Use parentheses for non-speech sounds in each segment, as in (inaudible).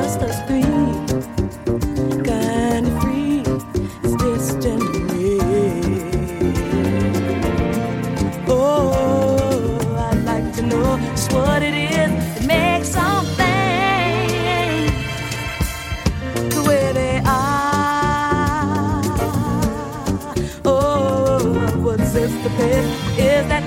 Just us three, kind of free, it's. Oh, I'd like to know just what it is that makes the way they are. Oh, what's this the? Is that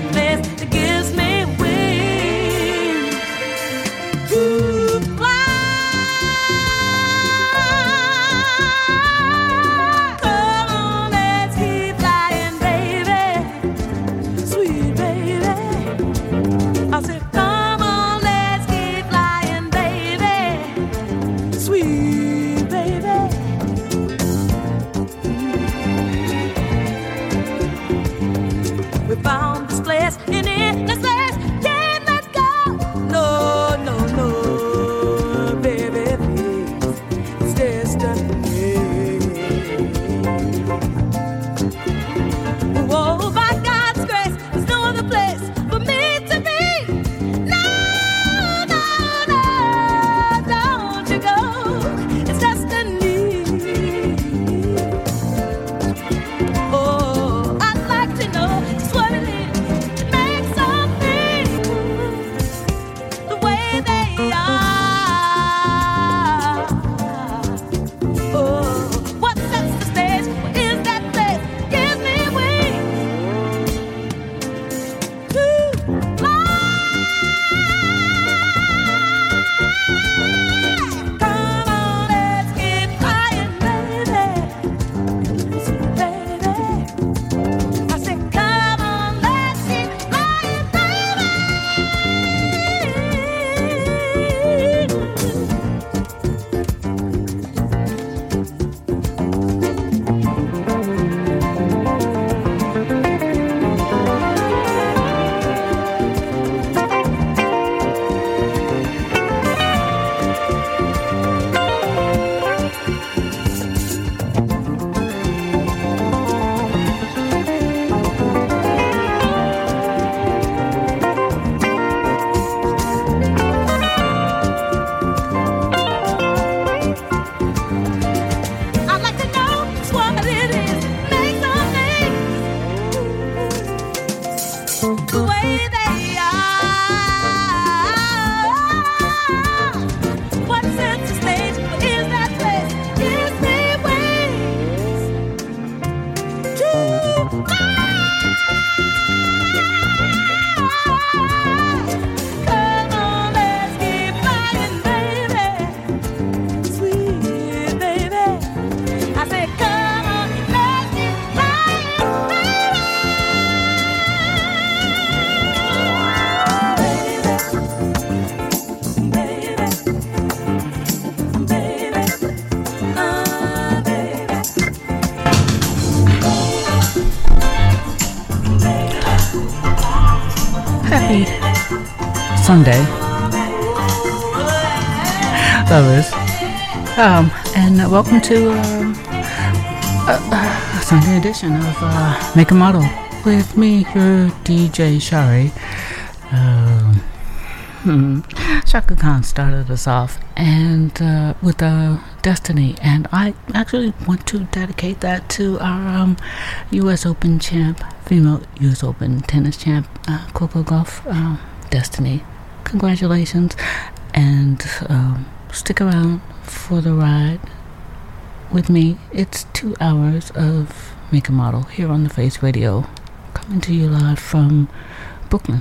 Sunday. Lovers. Um, and uh, welcome to uh, a, a Sunday edition of uh, Make and Model with me, your DJ Sharee. Um, hmm, Chaka Khan started us off and uh, with uh, Destiny, and I actually want to dedicate that to our um, U.S. Open champ, female U.S. Open tennis champ, uh, Coco Gauff, uh, Destiny. Congratulations, and um, stick around for the ride with me. It's two hours of Make and Model here on the Face Radio, coming to you live from Brooklyn.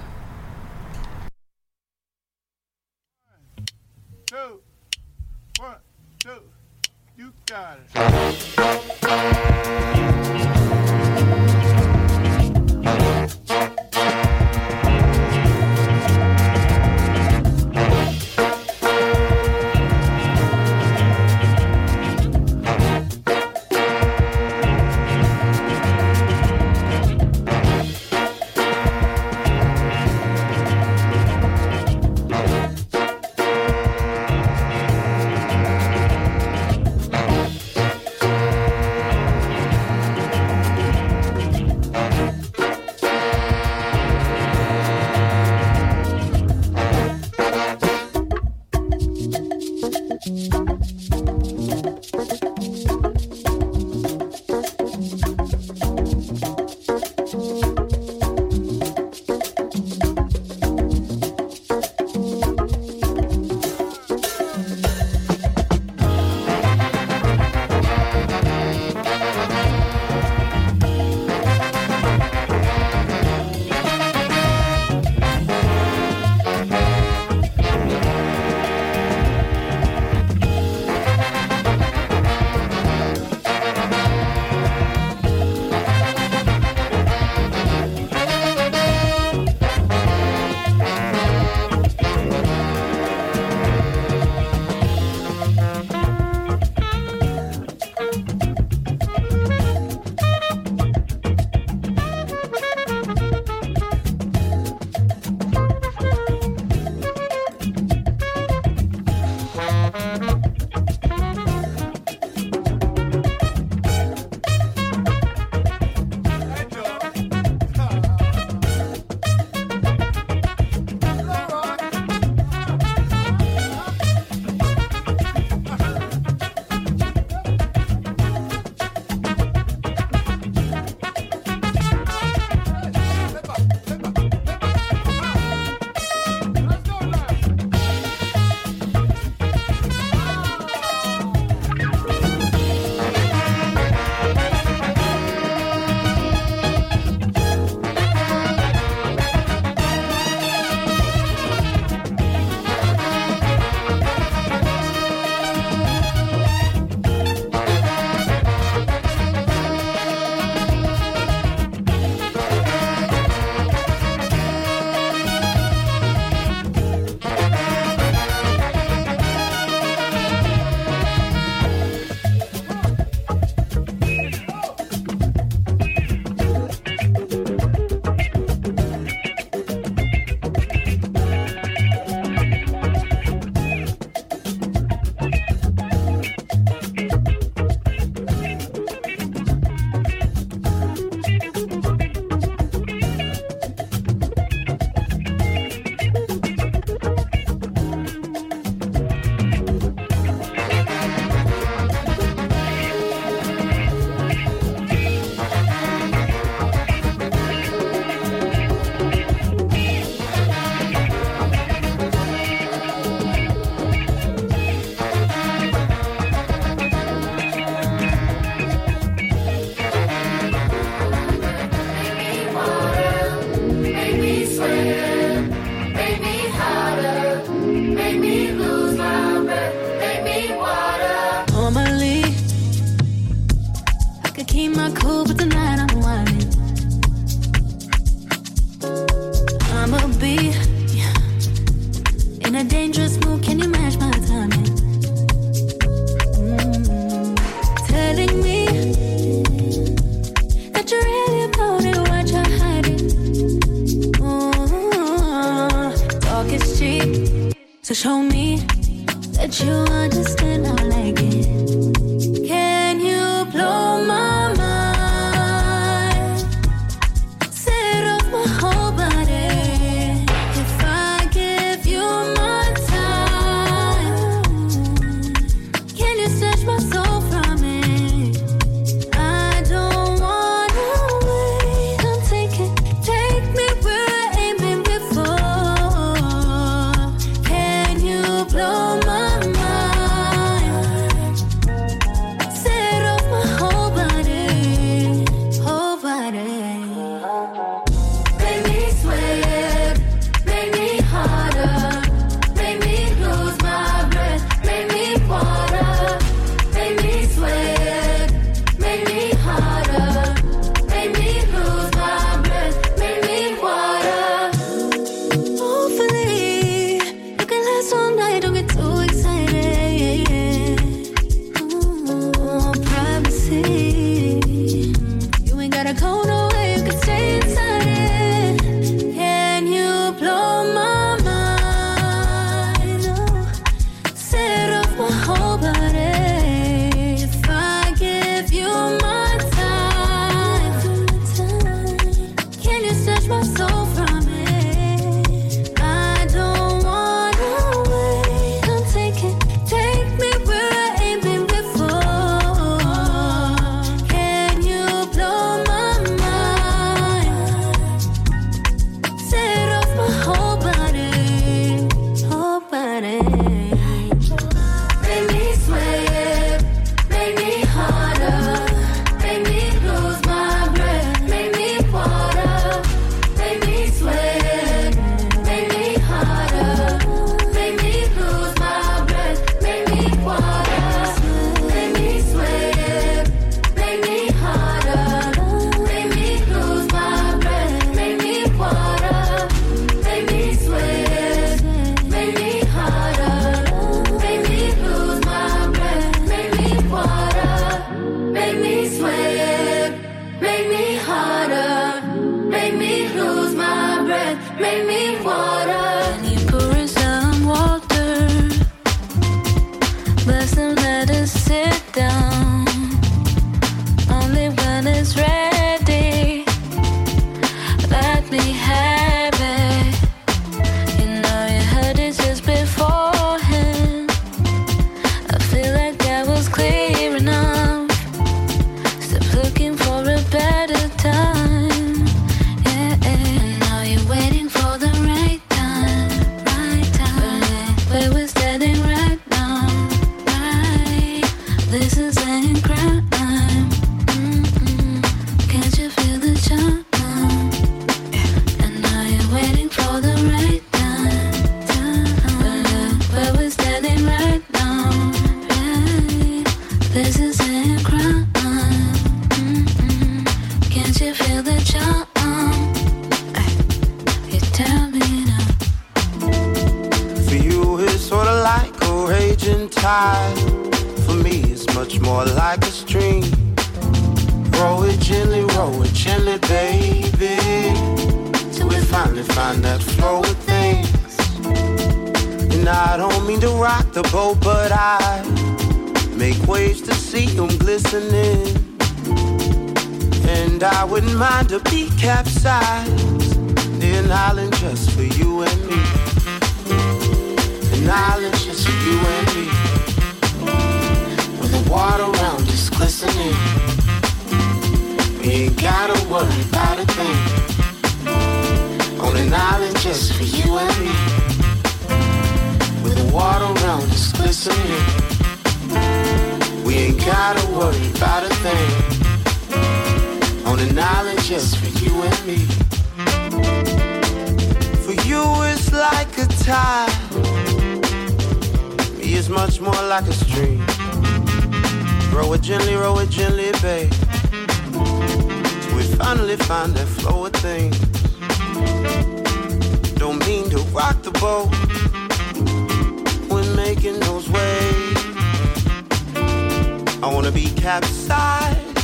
Be capsized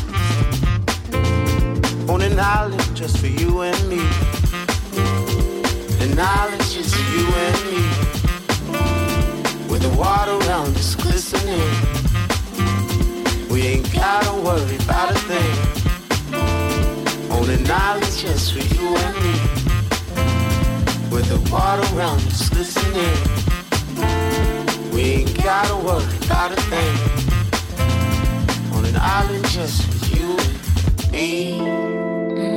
on an island just for you and me. An island just for you and me. with the water around us glistening. We ain't gotta worry about a thing. On an island just for you and me. With the water around us glistening. We ain't gotta worry about a thing. Island just for you and me.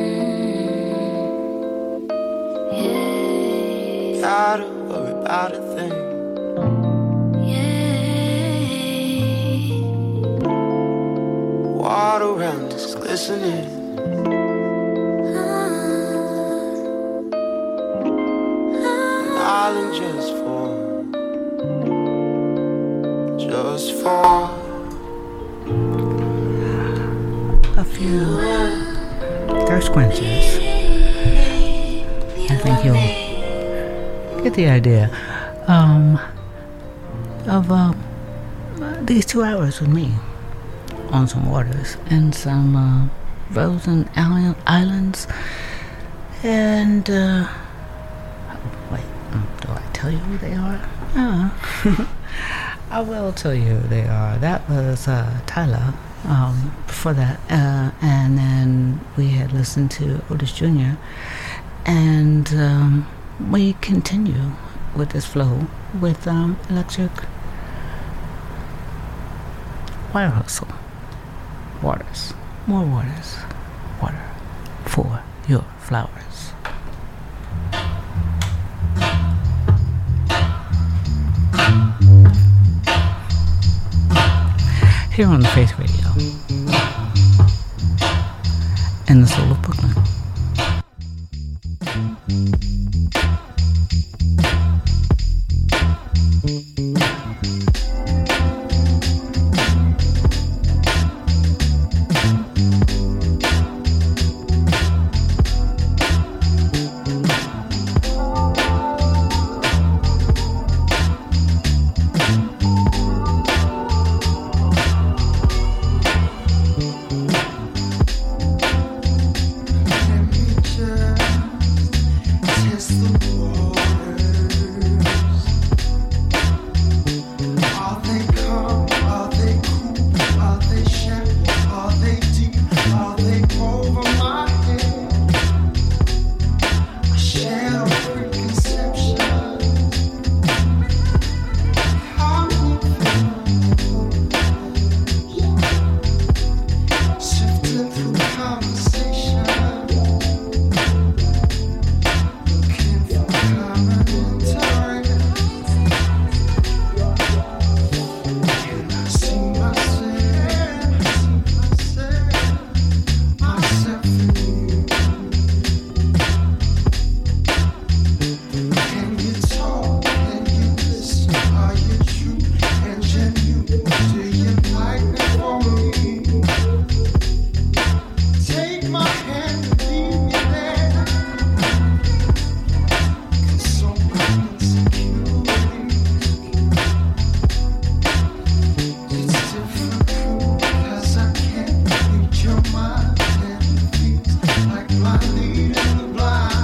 Mm. Gotta worry about a thing. Yeah. Water around us glistening. Thirst quenches. I think you'll get the idea um, of uh, these two hours with me on some waters and some uh, frozen islands. And, uh, wait, do I tell you who they are? Uh, (laughs) I will tell you who they are. That was uh, Tyler um, before that. Uh, and then we had listened to Otis Jr. And um, we continue with this flow with um, Electric Wire Hustle. Waters. More waters. Water. For your flowers. Here on the Face Radio. The soul of Brooklyn. Yes.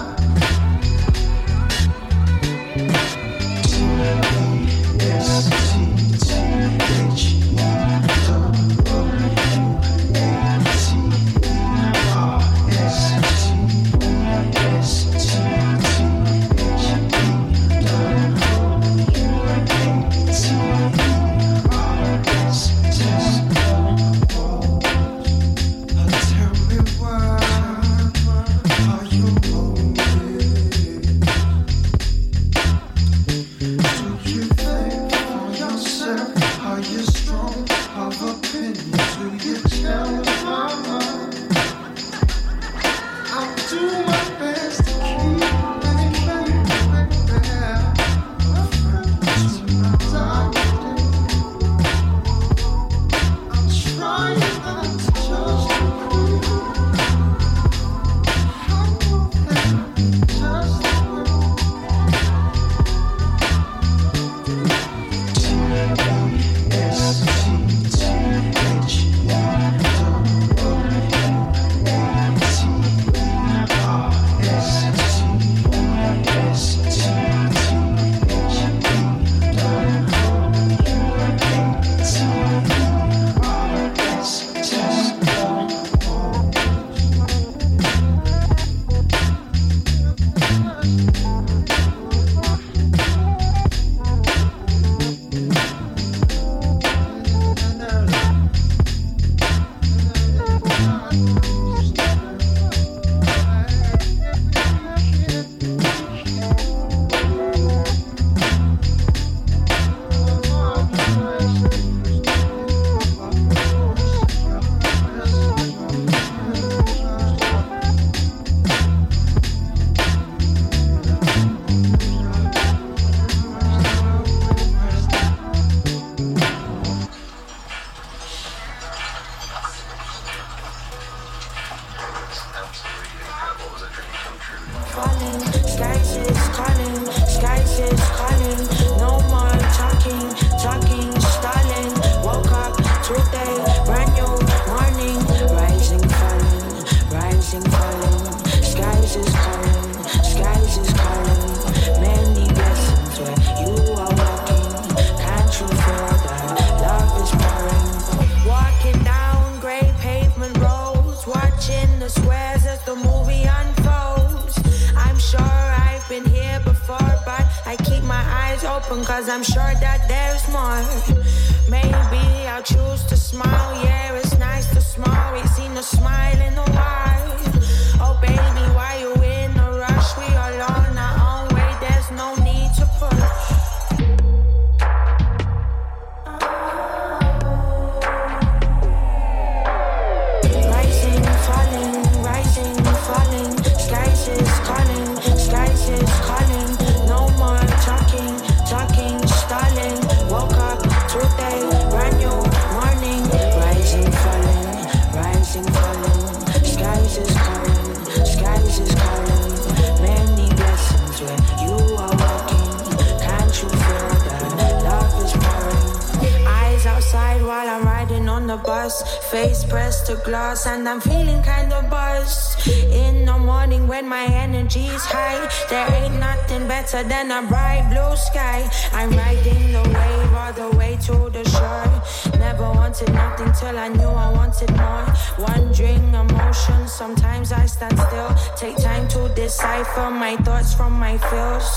brighter than a bright blue sky. I'm riding the wave all the way to the shore. Never wanted nothing till I knew I wanted more. Wondering emotions, sometimes I stand still. Take time to decipher my thoughts from my feels.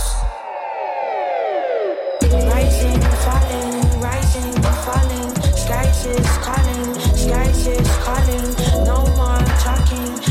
Rising, falling, rising, falling. Skies is calling, skies is calling. No more talking.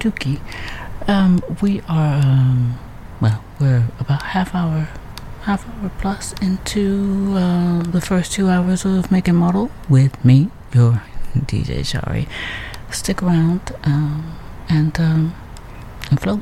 Dookie, Um, we are um, well, we're about half hour, half hour plus into uh, the first two hours of Make Model with me, your DJ. Sorry, stick around um, and um, and float.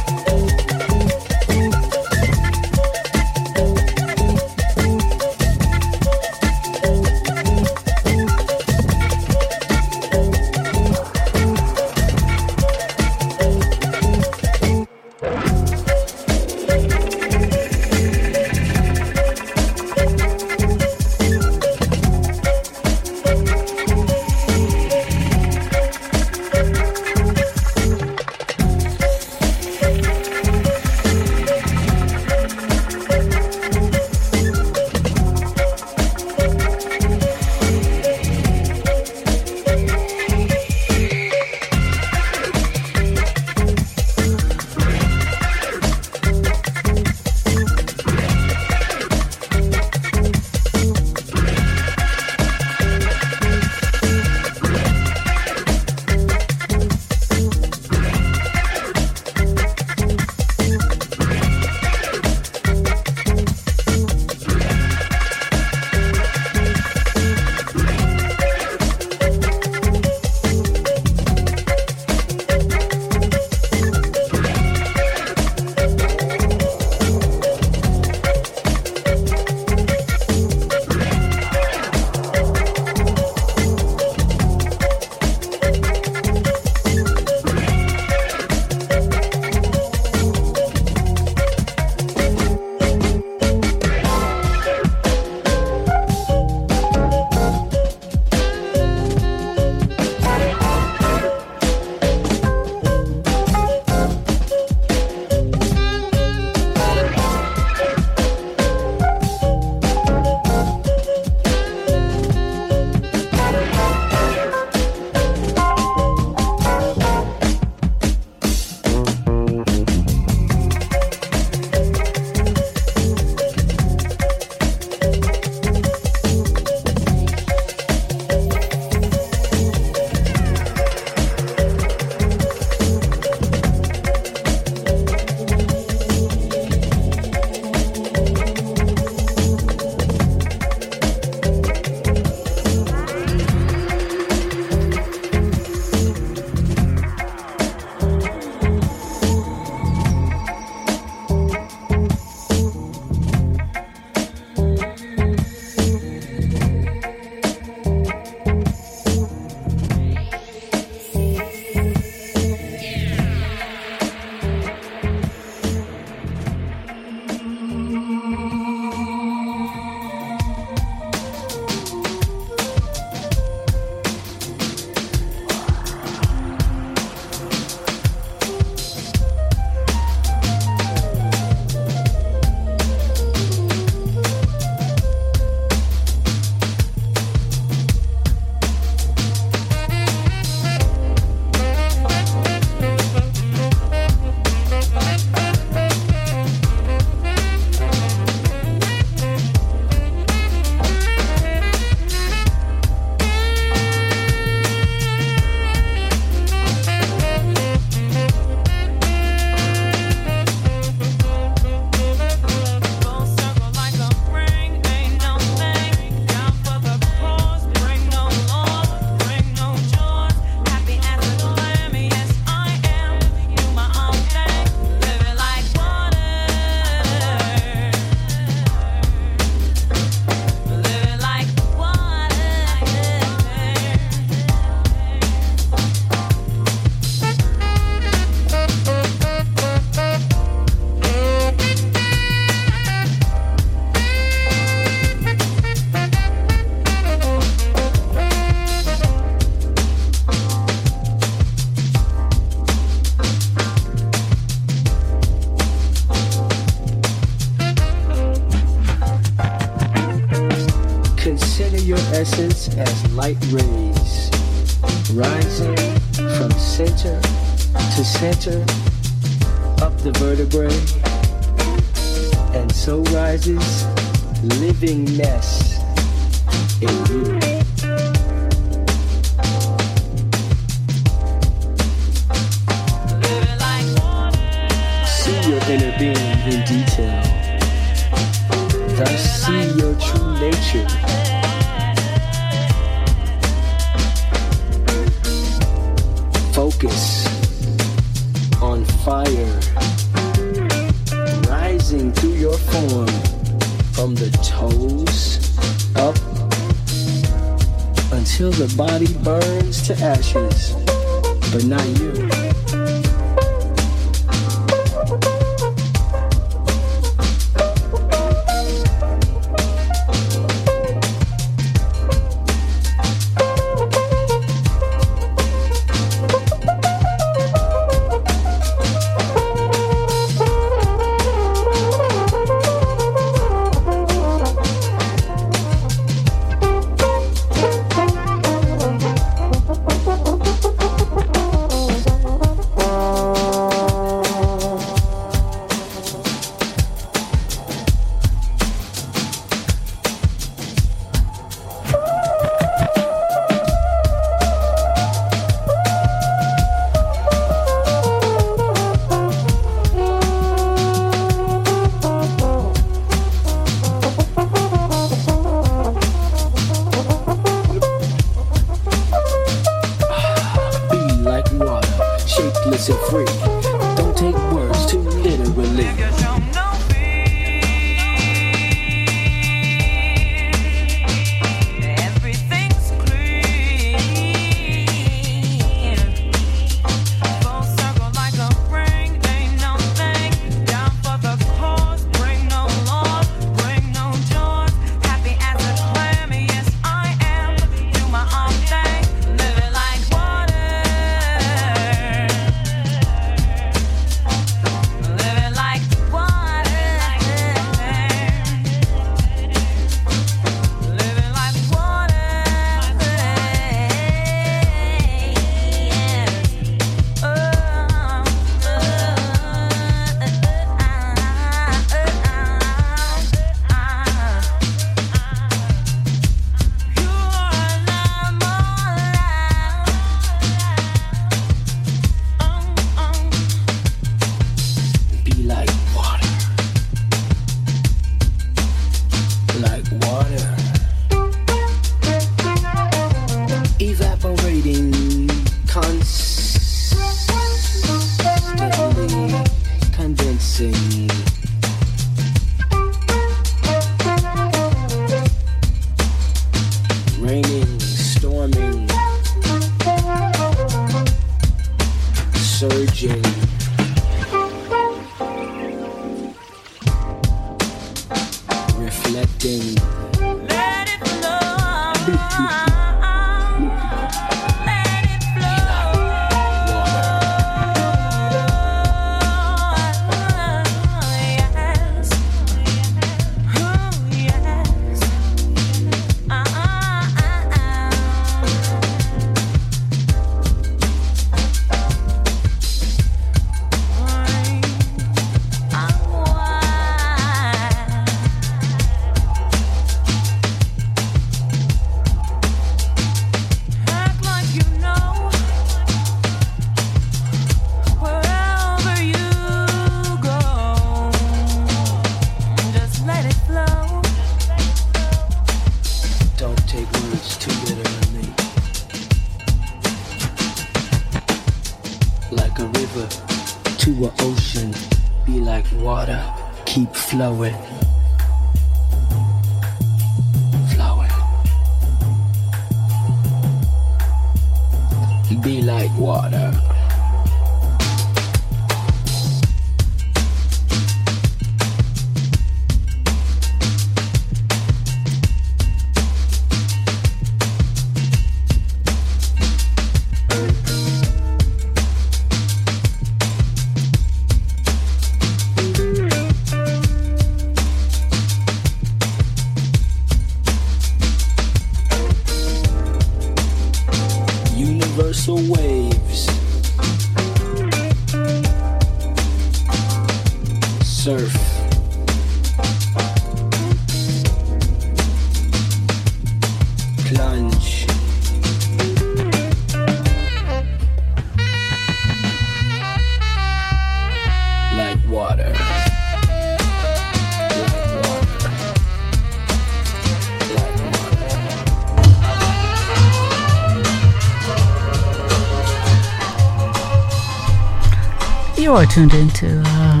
Are tuned into uh,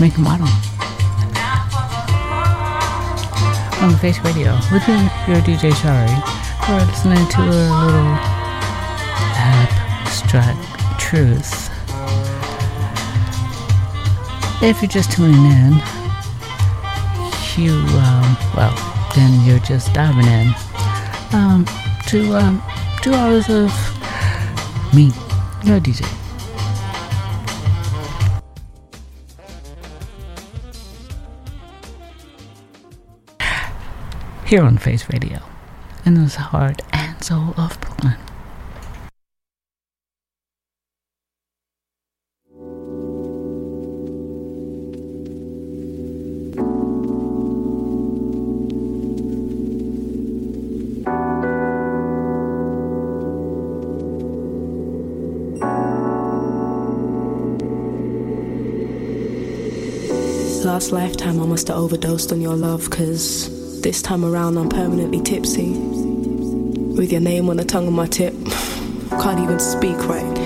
Make and Model on Face Radio with me, your DJ Sharee. We're listening to a little abstract truth. If you're just tuning in, you, um, well, then you're just diving in um, to um, two hours of me, your DJ. Here on Face Radio in the heart and soul of Brooklyn. Last lifetime I must have overdosed on your love, cause this time around I'm permanently tipsy. With your name on the tongue of my tip. (sighs) Can't even speak right.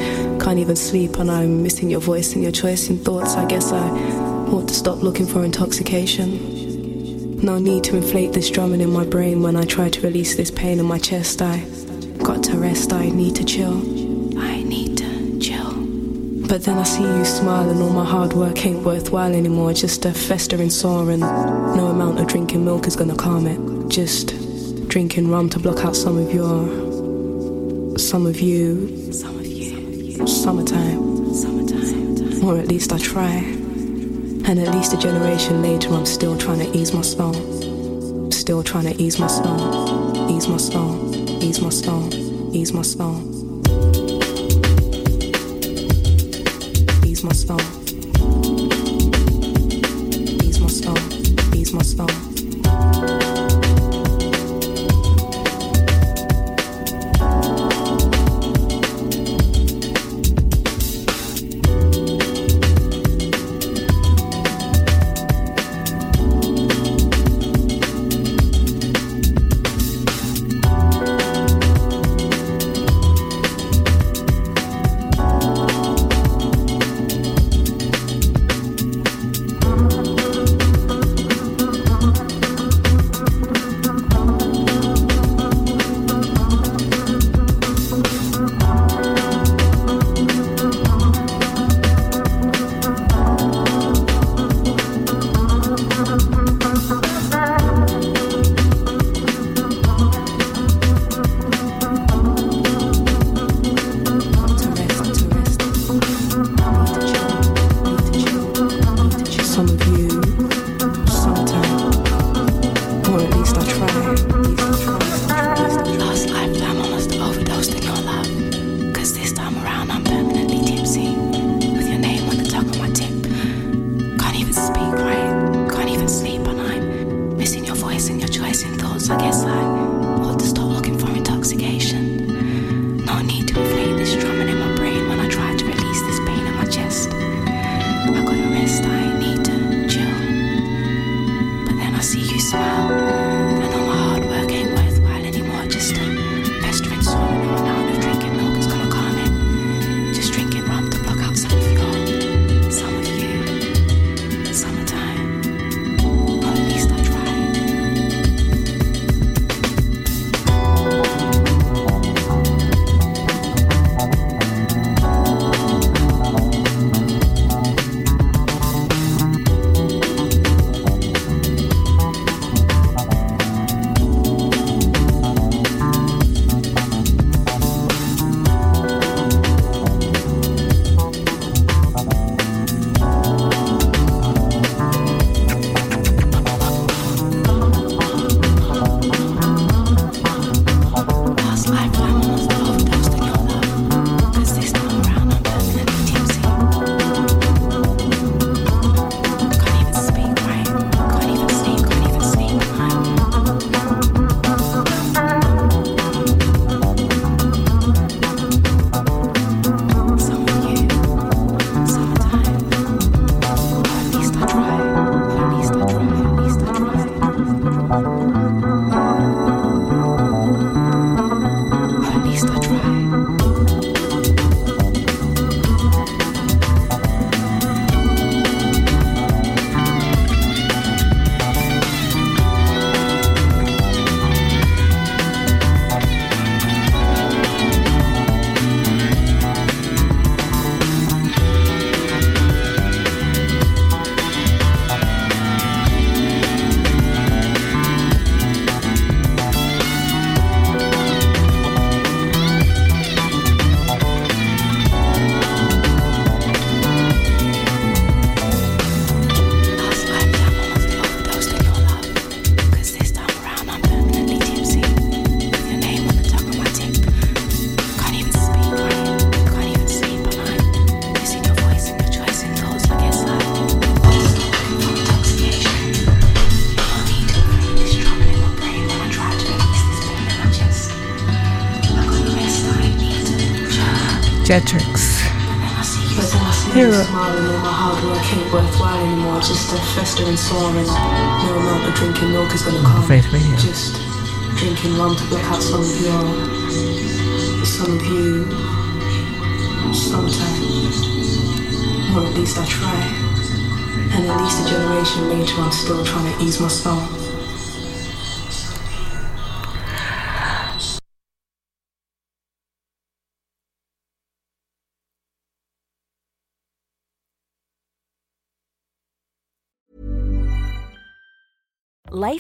Can't even sleep, and I'm missing your voice and your choice in thoughts. I guess I ought to stop looking for intoxication. No need to inflate this drumming in my brain when I try to release this pain in my chest. I got to rest, I need to chill. But then I see you smile, and all my hard work ain't worthwhile anymore. Just a festering sore, and no amount of drinking milk is gonna calm it. Just drinking rum to block out some of your. some of you. some of you. summertime. summertime. Or at least I try. And at least a generation later, I'm still trying to ease my soul. Still trying to ease my soul. Ease my soul. Ease my soul. Ease my soul. My soul. Ease my soul. Ease my soul. Getrix. But then I see Here. you smiling and my hard work ain't worthwhile anymore. Just a festering sore and no amount of drinking milk is gonna calm. Face Radio. Just drinking rum to block out some of your, some of you, sometimes. Or at least I try. And at least a generation later, I'm still trying to ease my soul.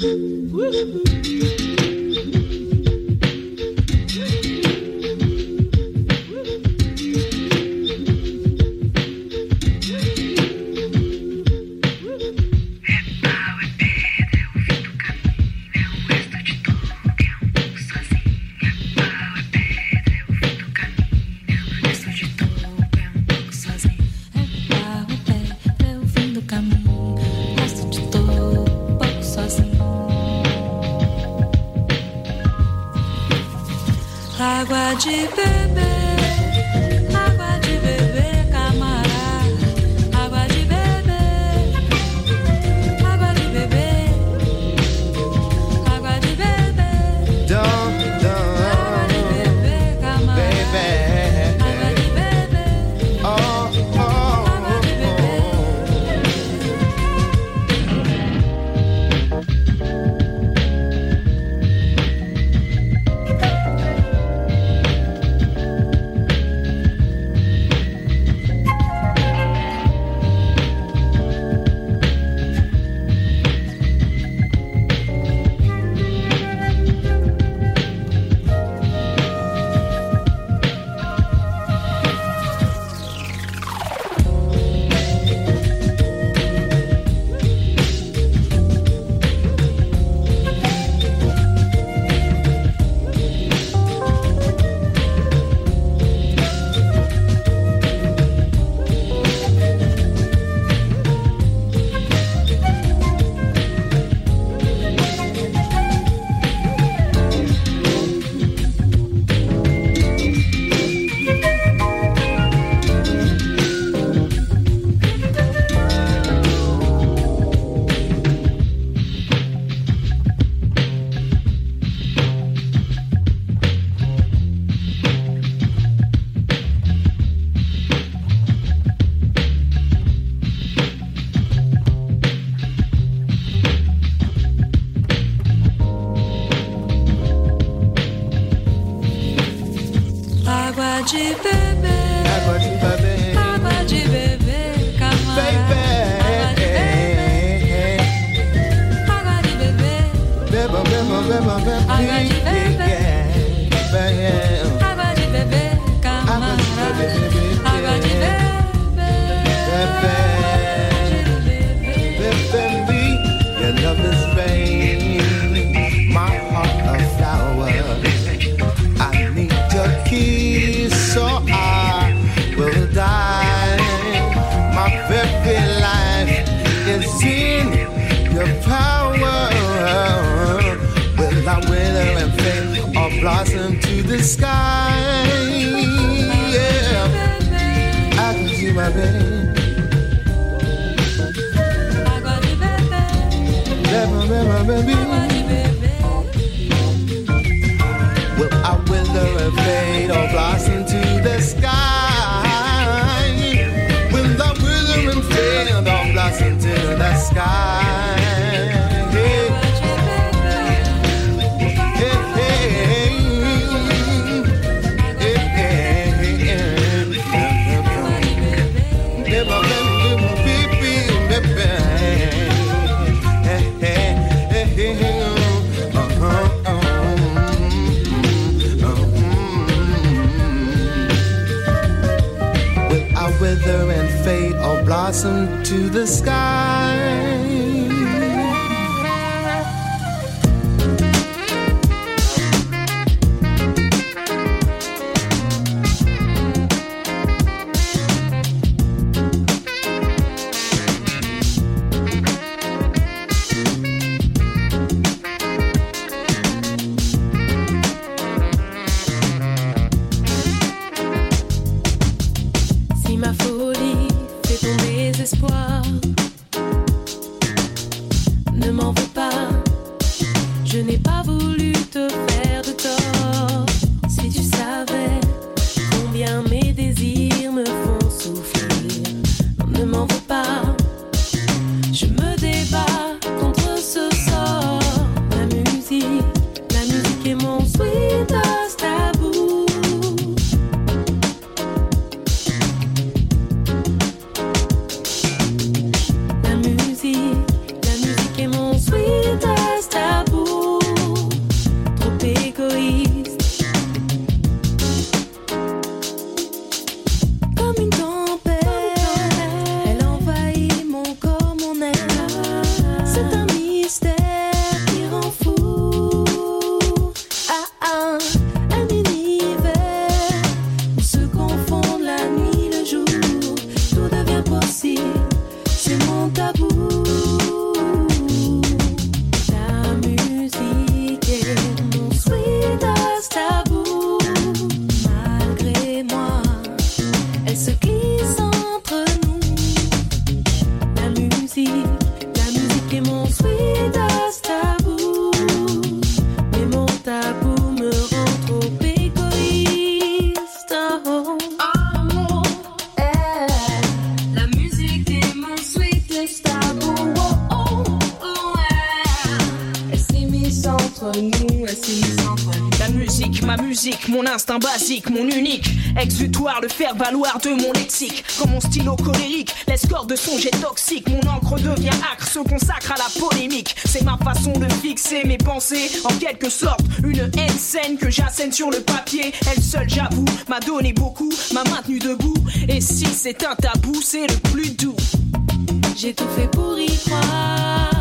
É Água valoir de mon lexique. Quand mon stylo colérique, l'escorte de son jet toxique, mon encre devient acre, se consacre à la polémique. C'est ma façon de fixer mes pensées, en quelque sorte, une haine saine que j'assène sur le papier. Elle seule, j'avoue, m'a donné beaucoup, m'a maintenu debout. Et si c'est un tabou, c'est le plus doux. J'ai tout fait pour y croire.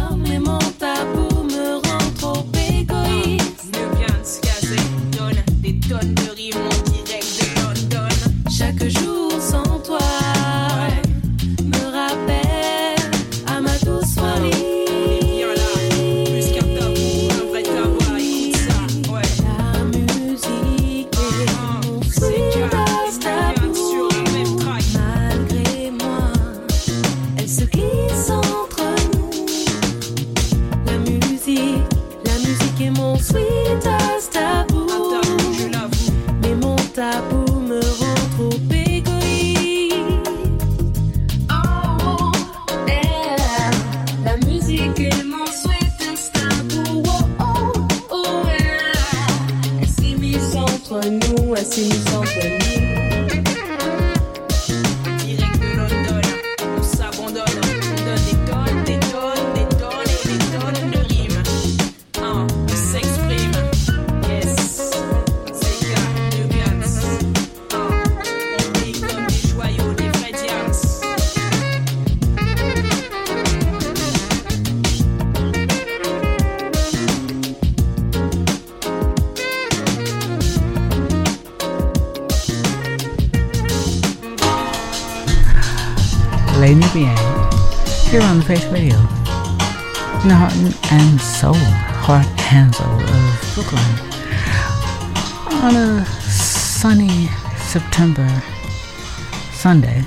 Sunday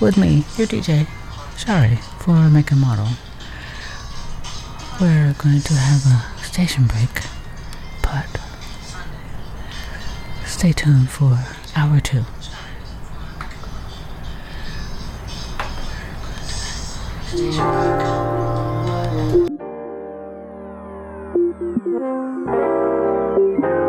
with me, your DJ, Sharee, for Make and Model. We're going to have a station break, but stay tuned for hour two. Station break.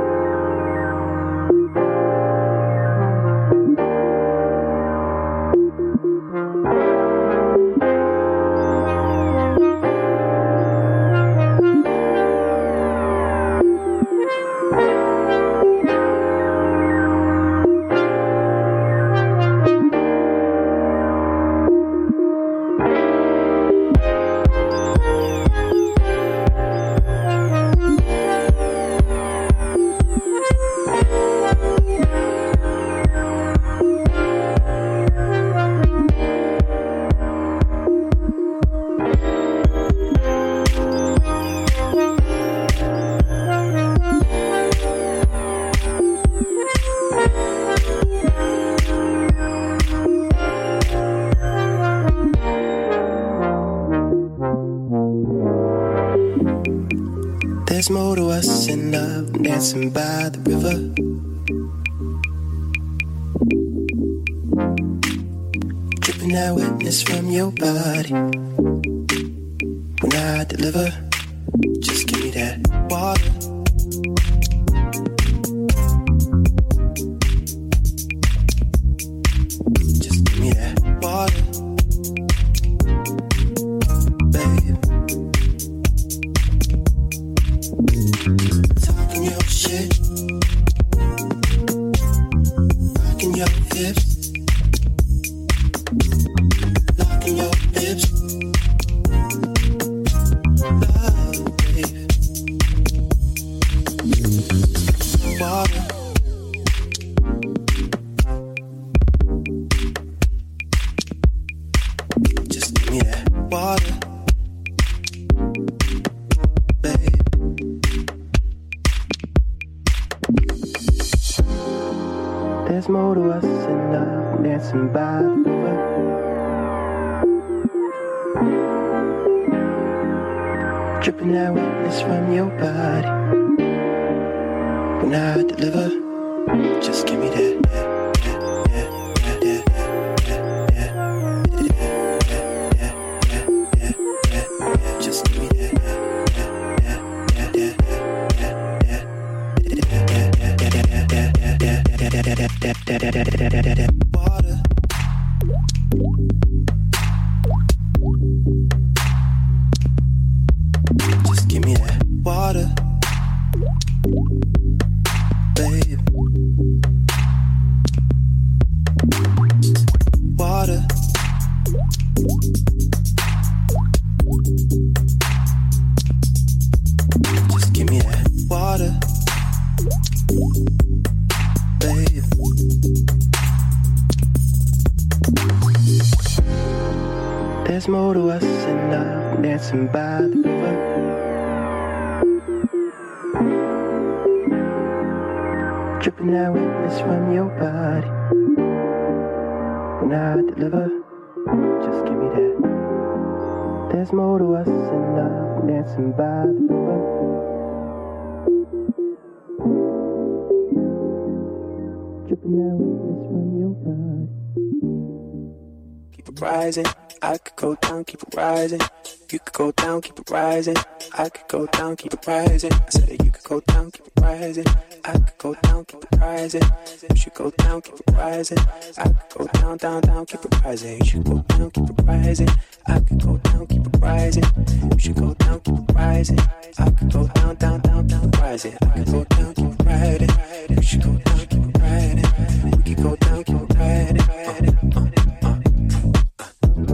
keep it rising. I could go down, keep it rising. I said you could go down, keep it rising. I could go down, keep it rising. You should go down, keep it rising. I could go down, down, down, keep it rising. You should go down, keep it rising. I could go down, keep it rising. You should go down, keep it rising. I could go down, down, down, down, rising. I could go down, keep it riding. You should go down, keep it riding. We could go down, keep it riding.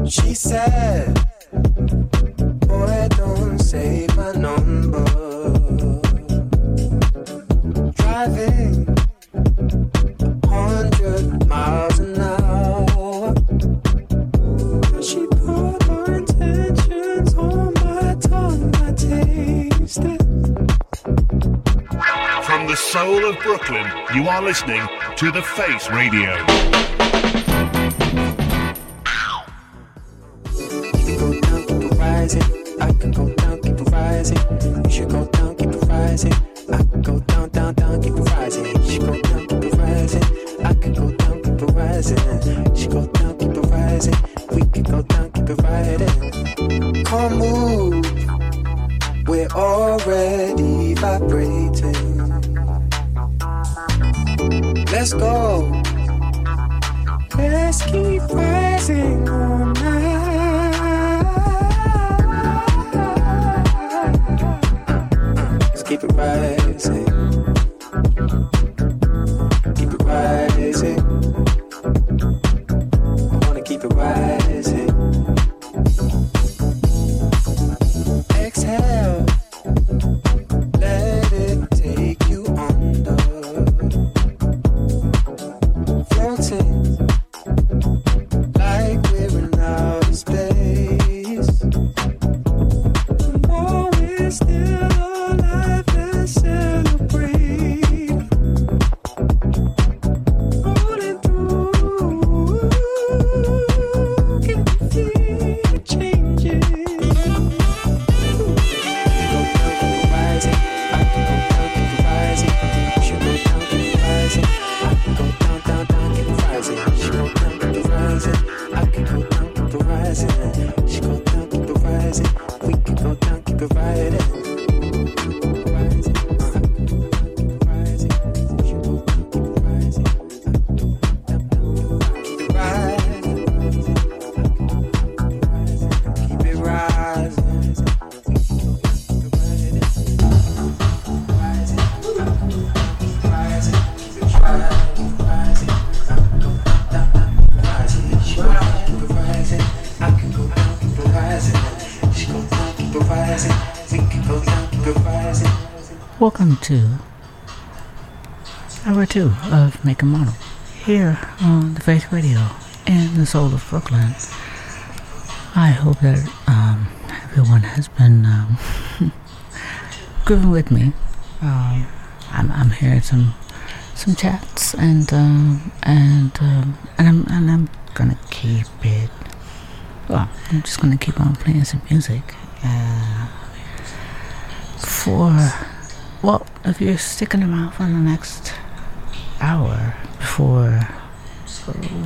She said. soul of Brooklyn, you are listening to The Face Radio. Welcome to hour two of Make and Model here on the Face Radio in the soul of Brooklyn. I hope that um, everyone has been um, (laughs) grooving with me. Um, I'm, I'm hearing some some chats and um, and um, and I'm and I'm gonna keep it. Well, I'm just gonna keep on playing some music. Uh, for well, if you're sticking around for the next hour before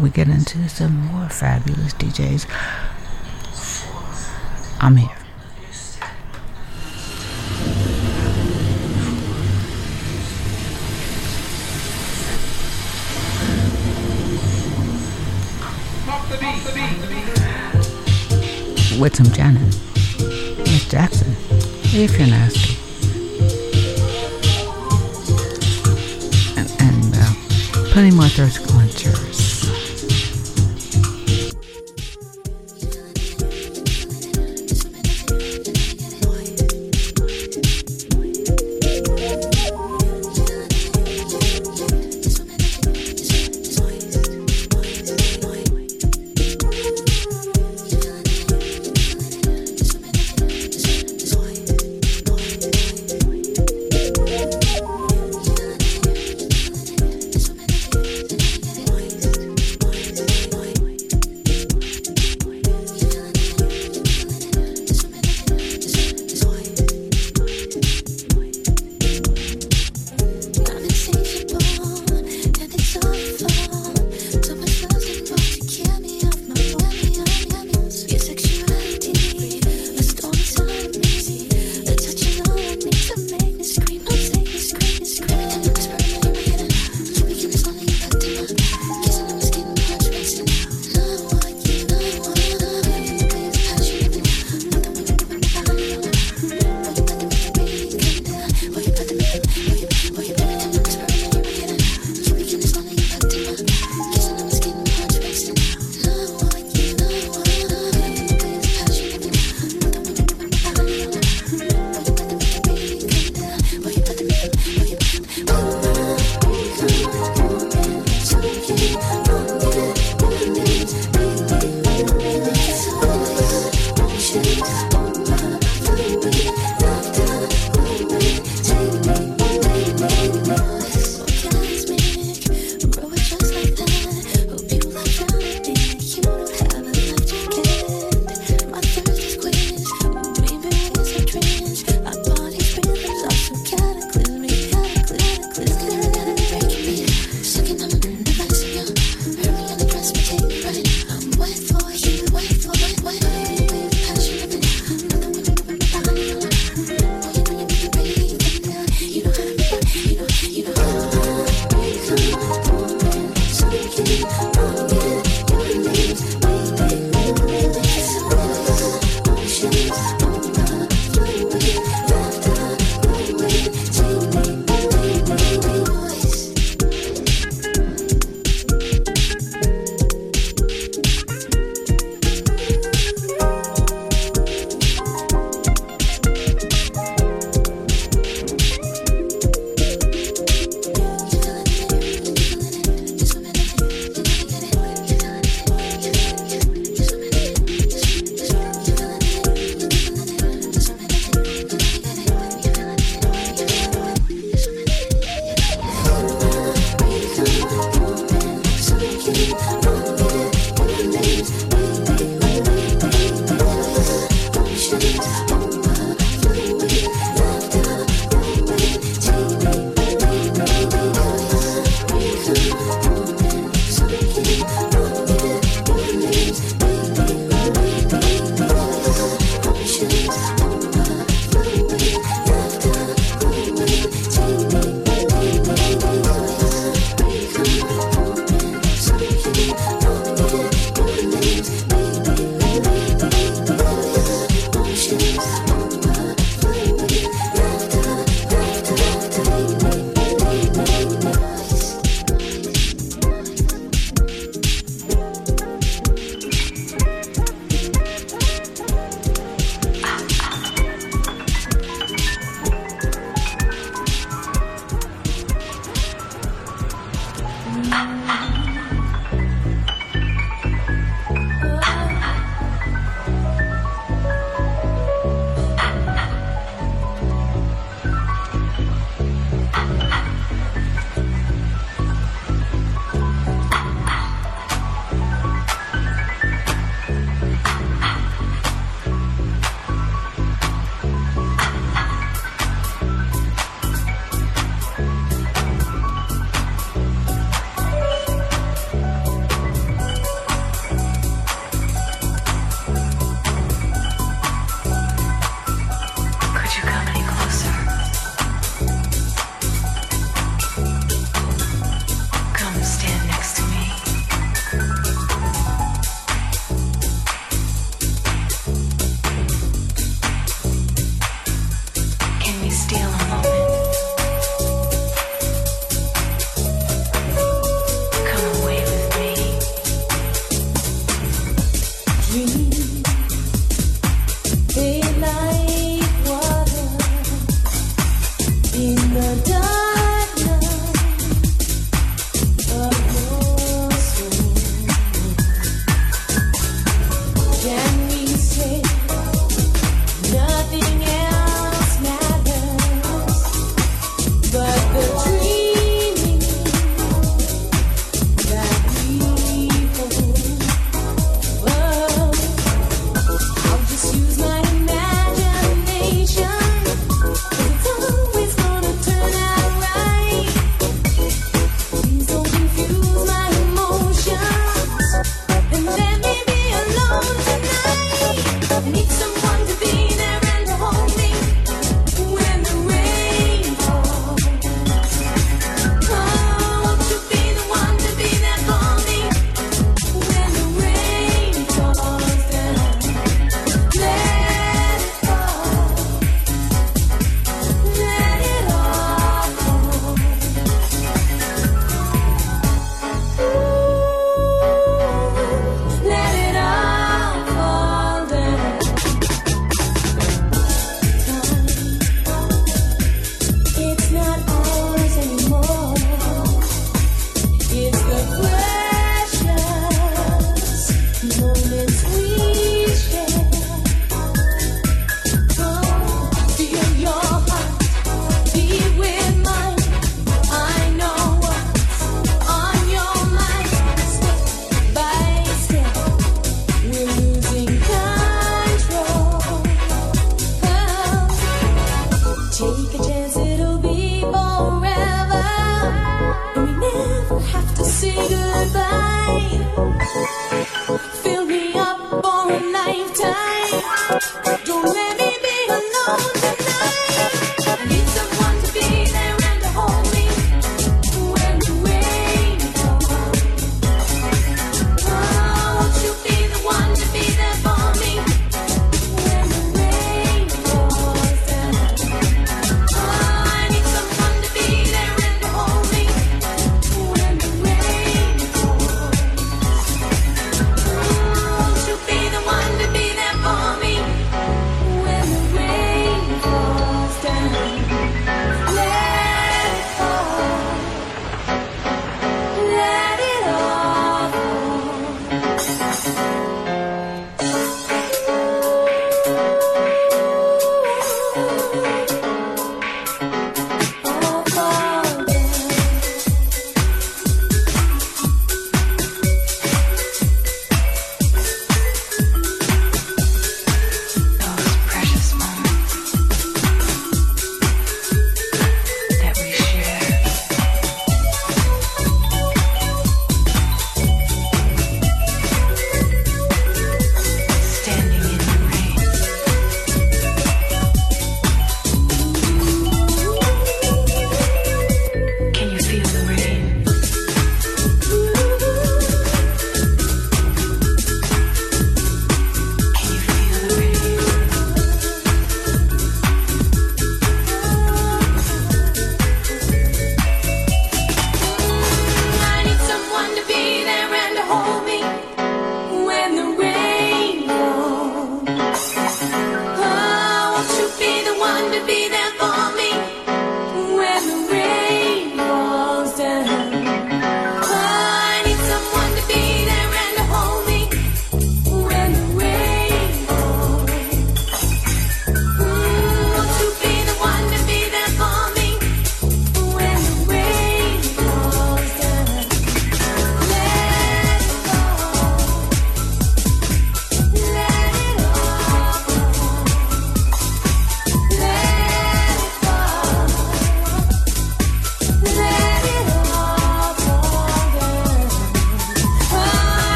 we get into some more fabulous DJs, I'm here. Plenty more thirst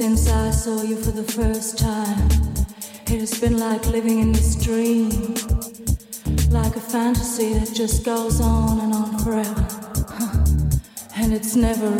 since I saw you for the first time, it has been like living in this dream, like a fantasy that just goes on and on forever, and it's never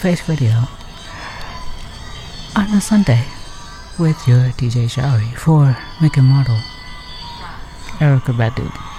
Face Radio on a Sunday with your DJ Sharee for Make and Model, Erykah Badu.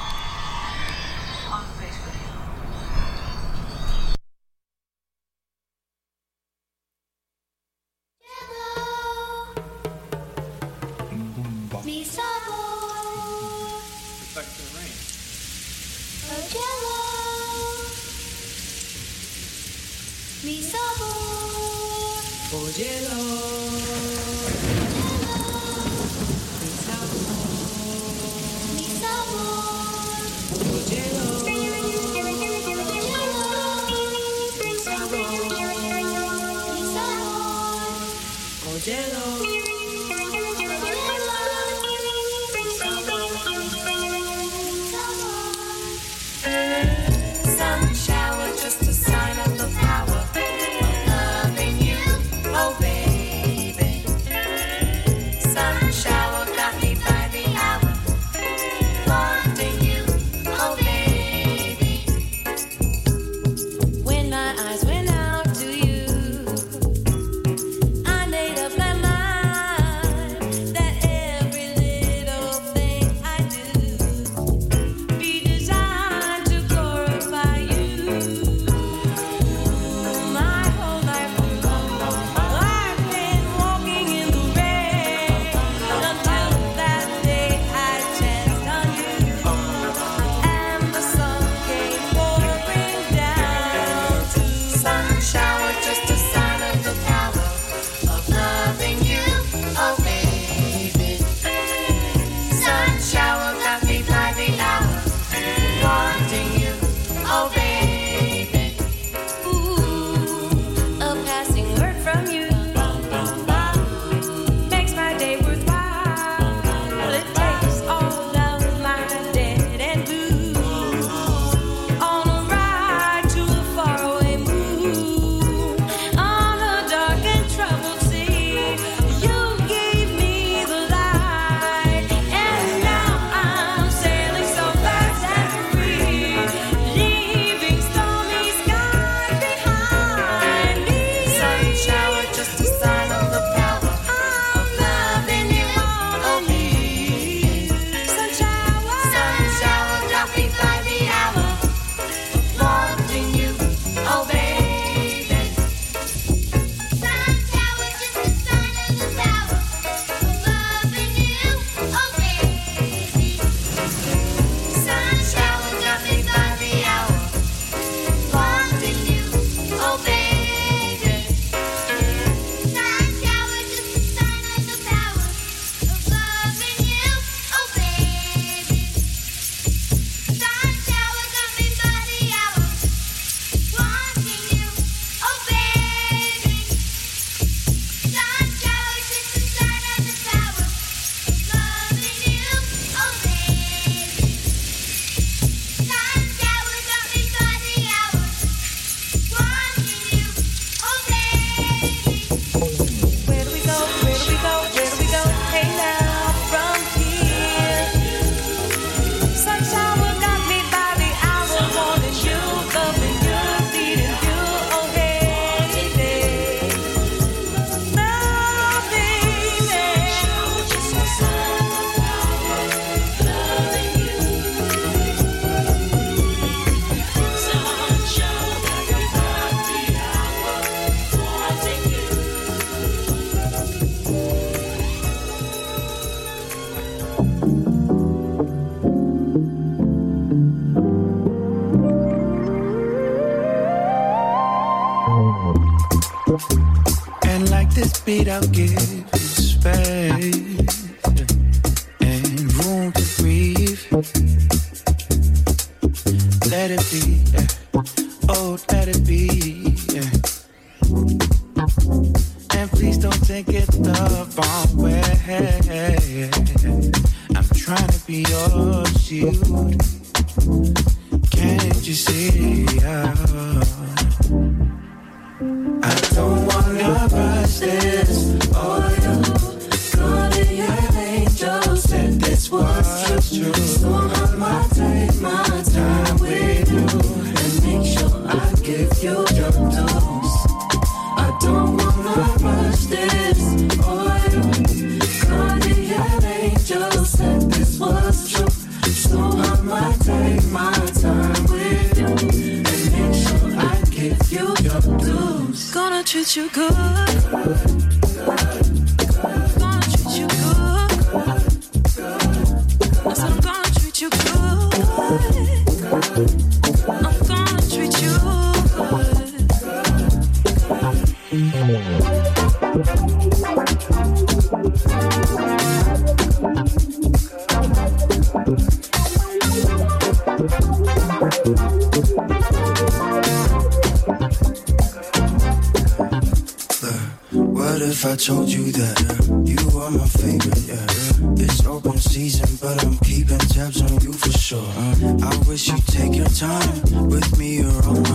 I'll give. if I told you that you are my favorite, yeah. It's open season, but I'm keeping tabs on you for sure. I wish you'd take your time with me or on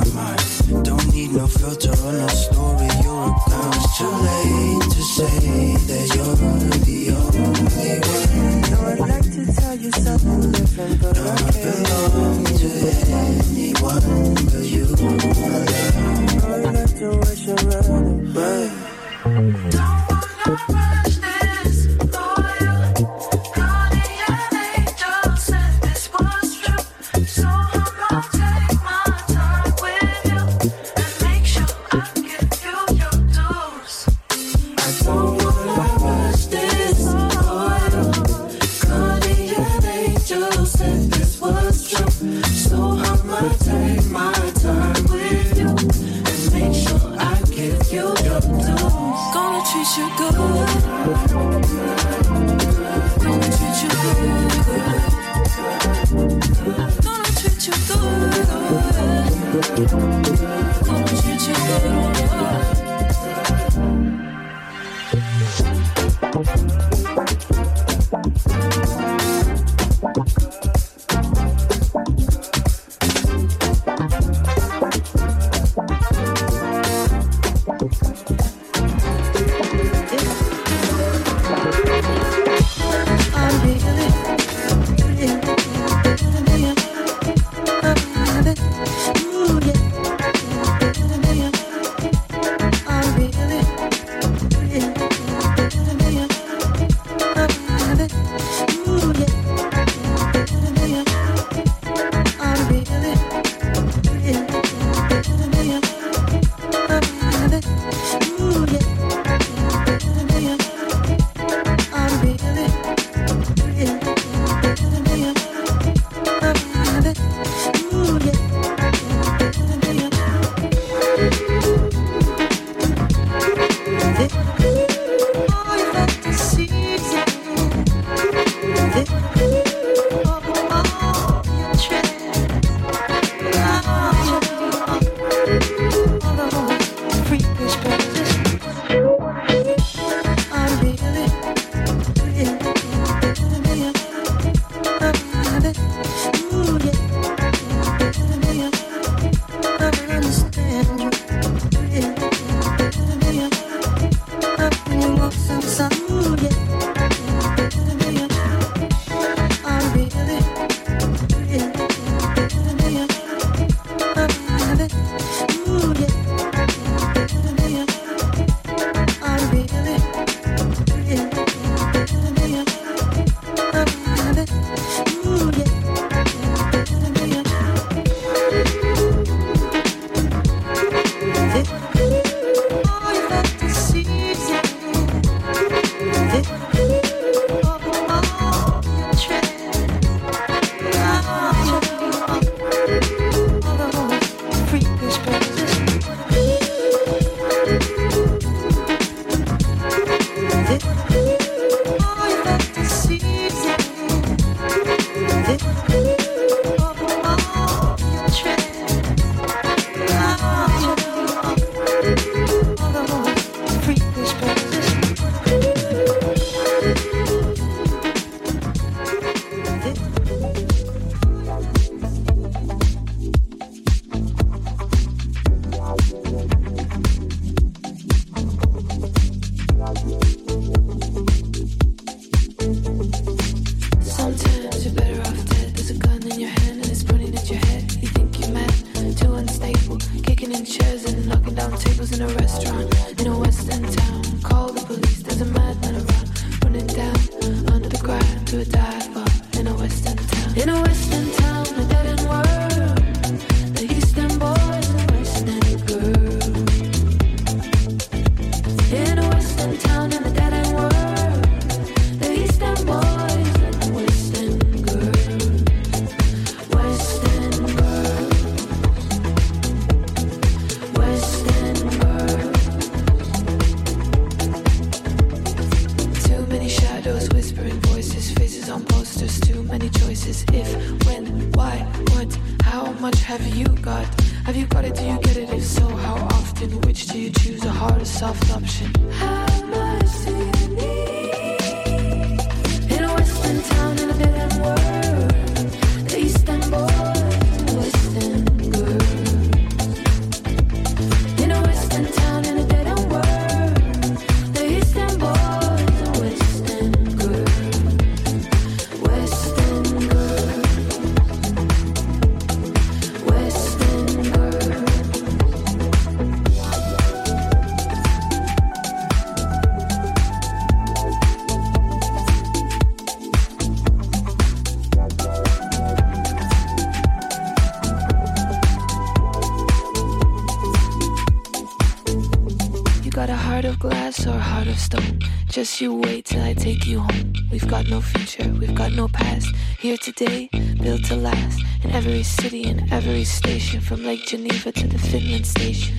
You wait till I take you home. We've got no future, we've got no past. Here today, built to last. In every city and every station, from Lake Geneva to the Finland station.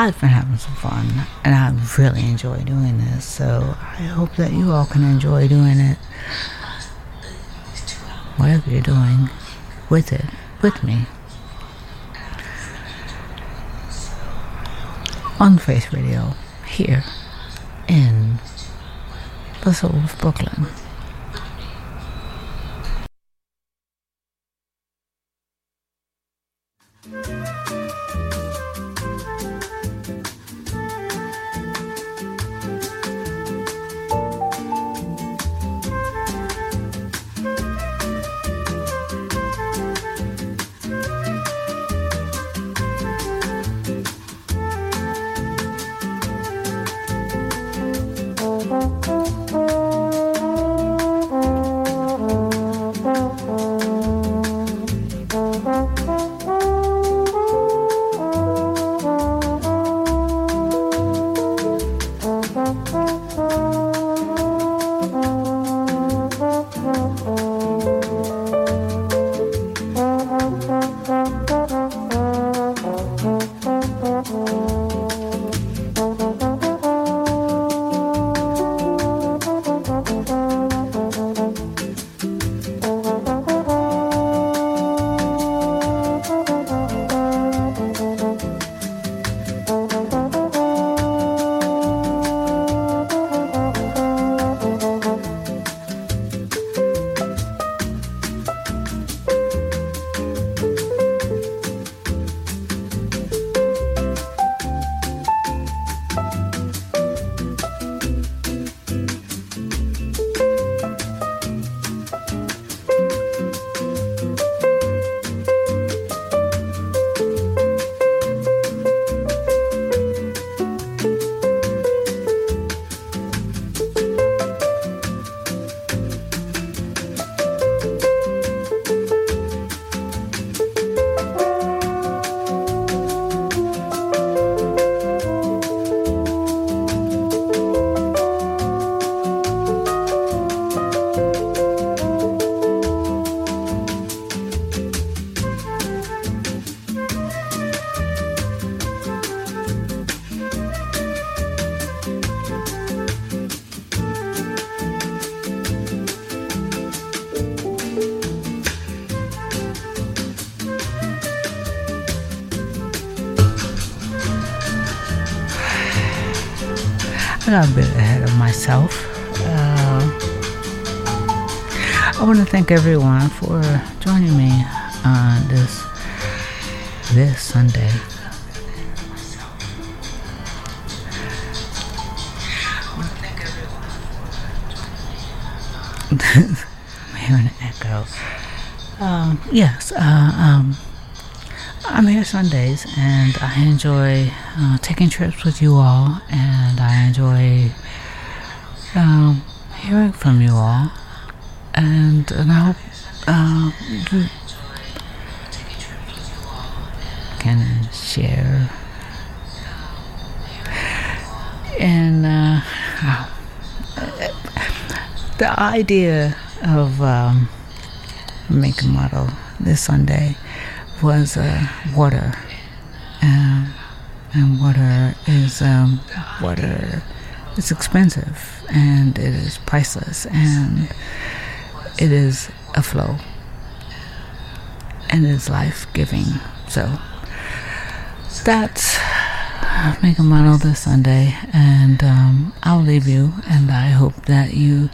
I've been having some fun and I really enjoy doing this. So I hope that you all can enjoy doing it, whatever you're doing, with it, with me. On Face Radio, here in the soul of Brooklyn. I got a bit ahead of myself. Uh, I want to thank everyone for joining me on this this Sunday. (laughs) I'm hearing an echo. Um, yes, uh, um, I'm here Sundays, and I enjoy uh, taking trips with you all, and enjoy um, hearing from you all, and, and I hope uh, you can share. And uh, (laughs) the idea of um, Make and Model this Sunday was uh, water. Um, and water is um, water it's expensive and it is priceless and it is a flow and it's life giving. So that's Make and Model this Sunday, and um, I'll leave you. And I hope that you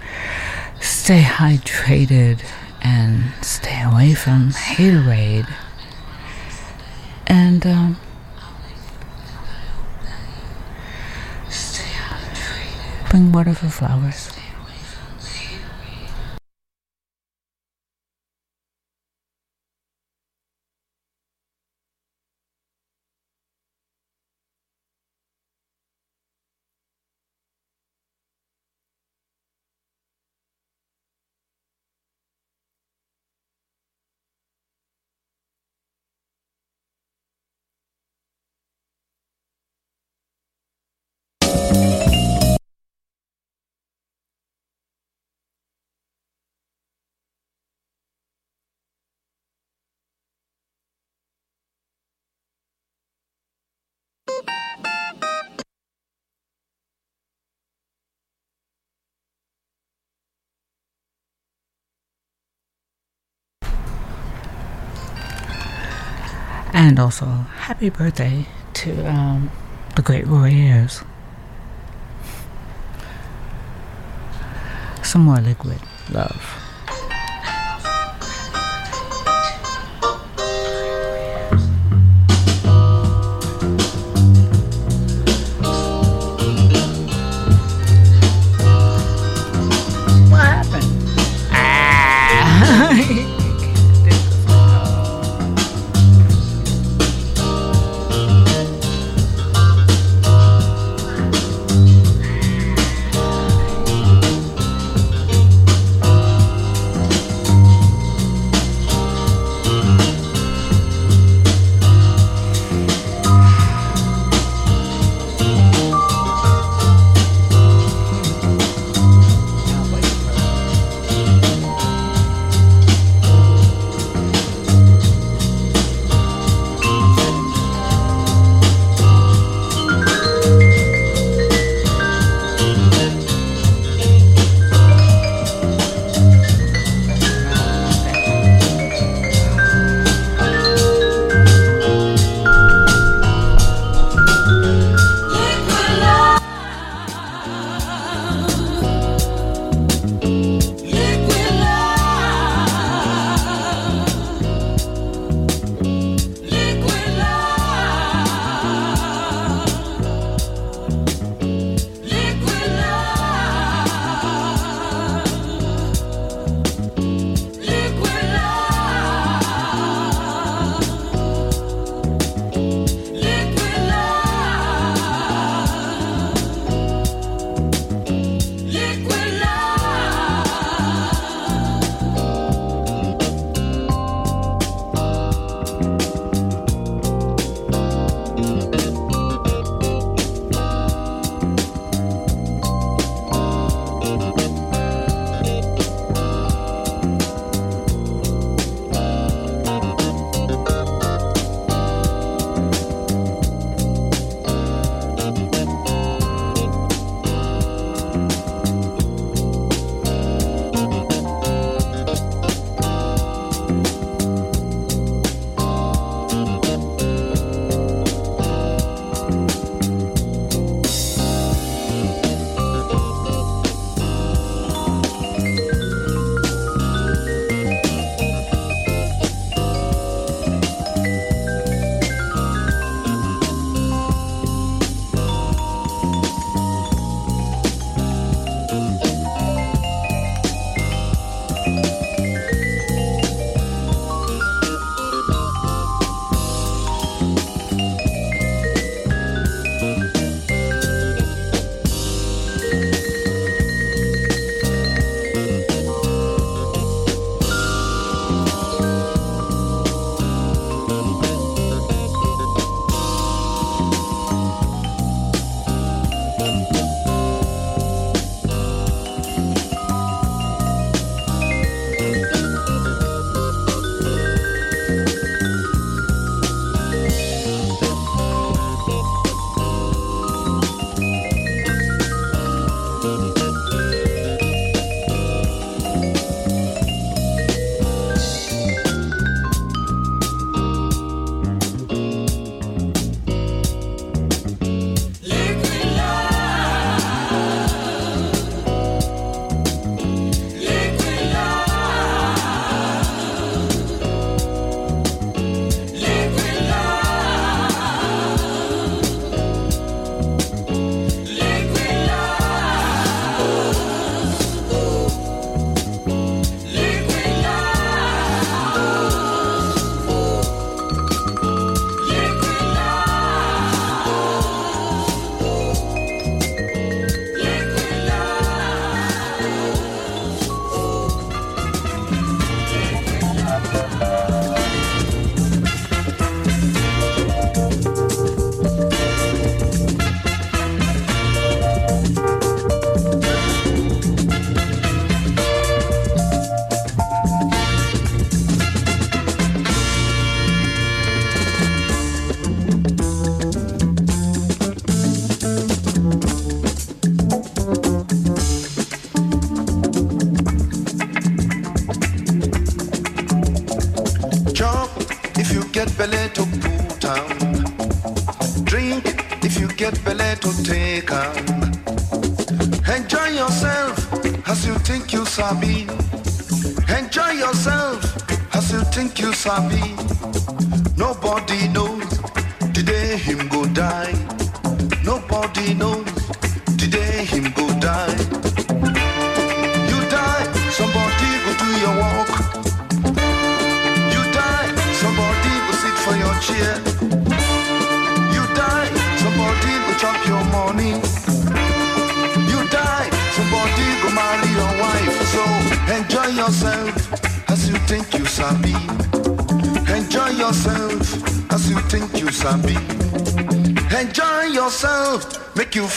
stay hydrated and stay away from haterade. And um, bring water for flowers. And also, happy birthday to um, the great Ayers. Some more liquid love.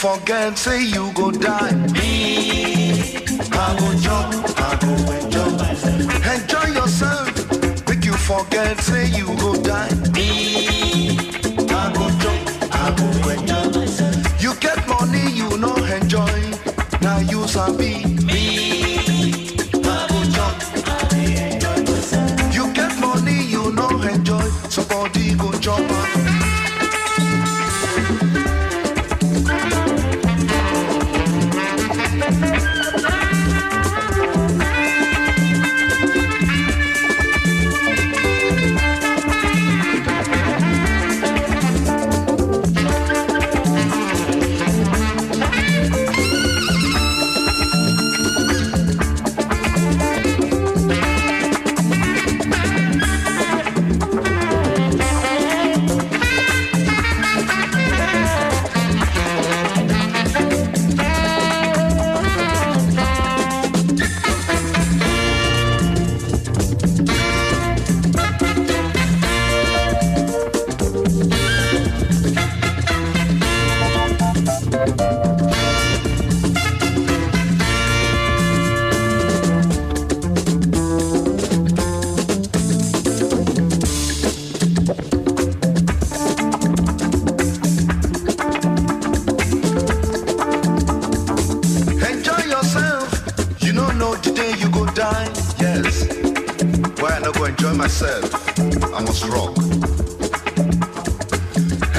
forget, say you go die.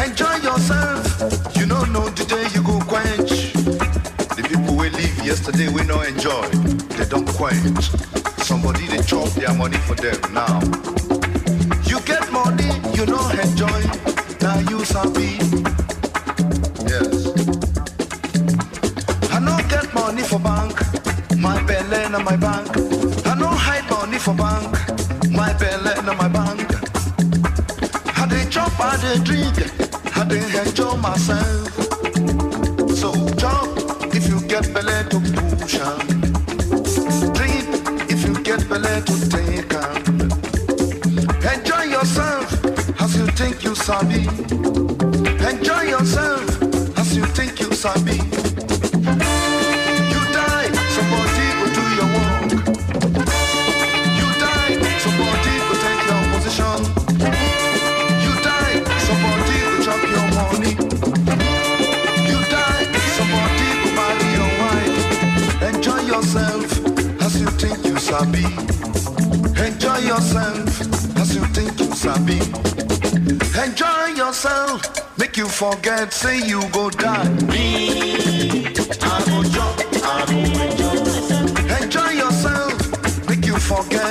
Enjoy yourself. You don't know the day you go quench. The people we live yesterday we no enjoy. They don't quench. Somebody they chop their money for them now. You get money, you don't enjoy. Now you sabi. Yes. I no get money for bank. My belle and my bank. I no hide money for bank. a drink, had to enjoy myself. yourself, make you forget, say you go die. Me, I go jump, I go enjoy myself. Enjoy yourself, make you forget.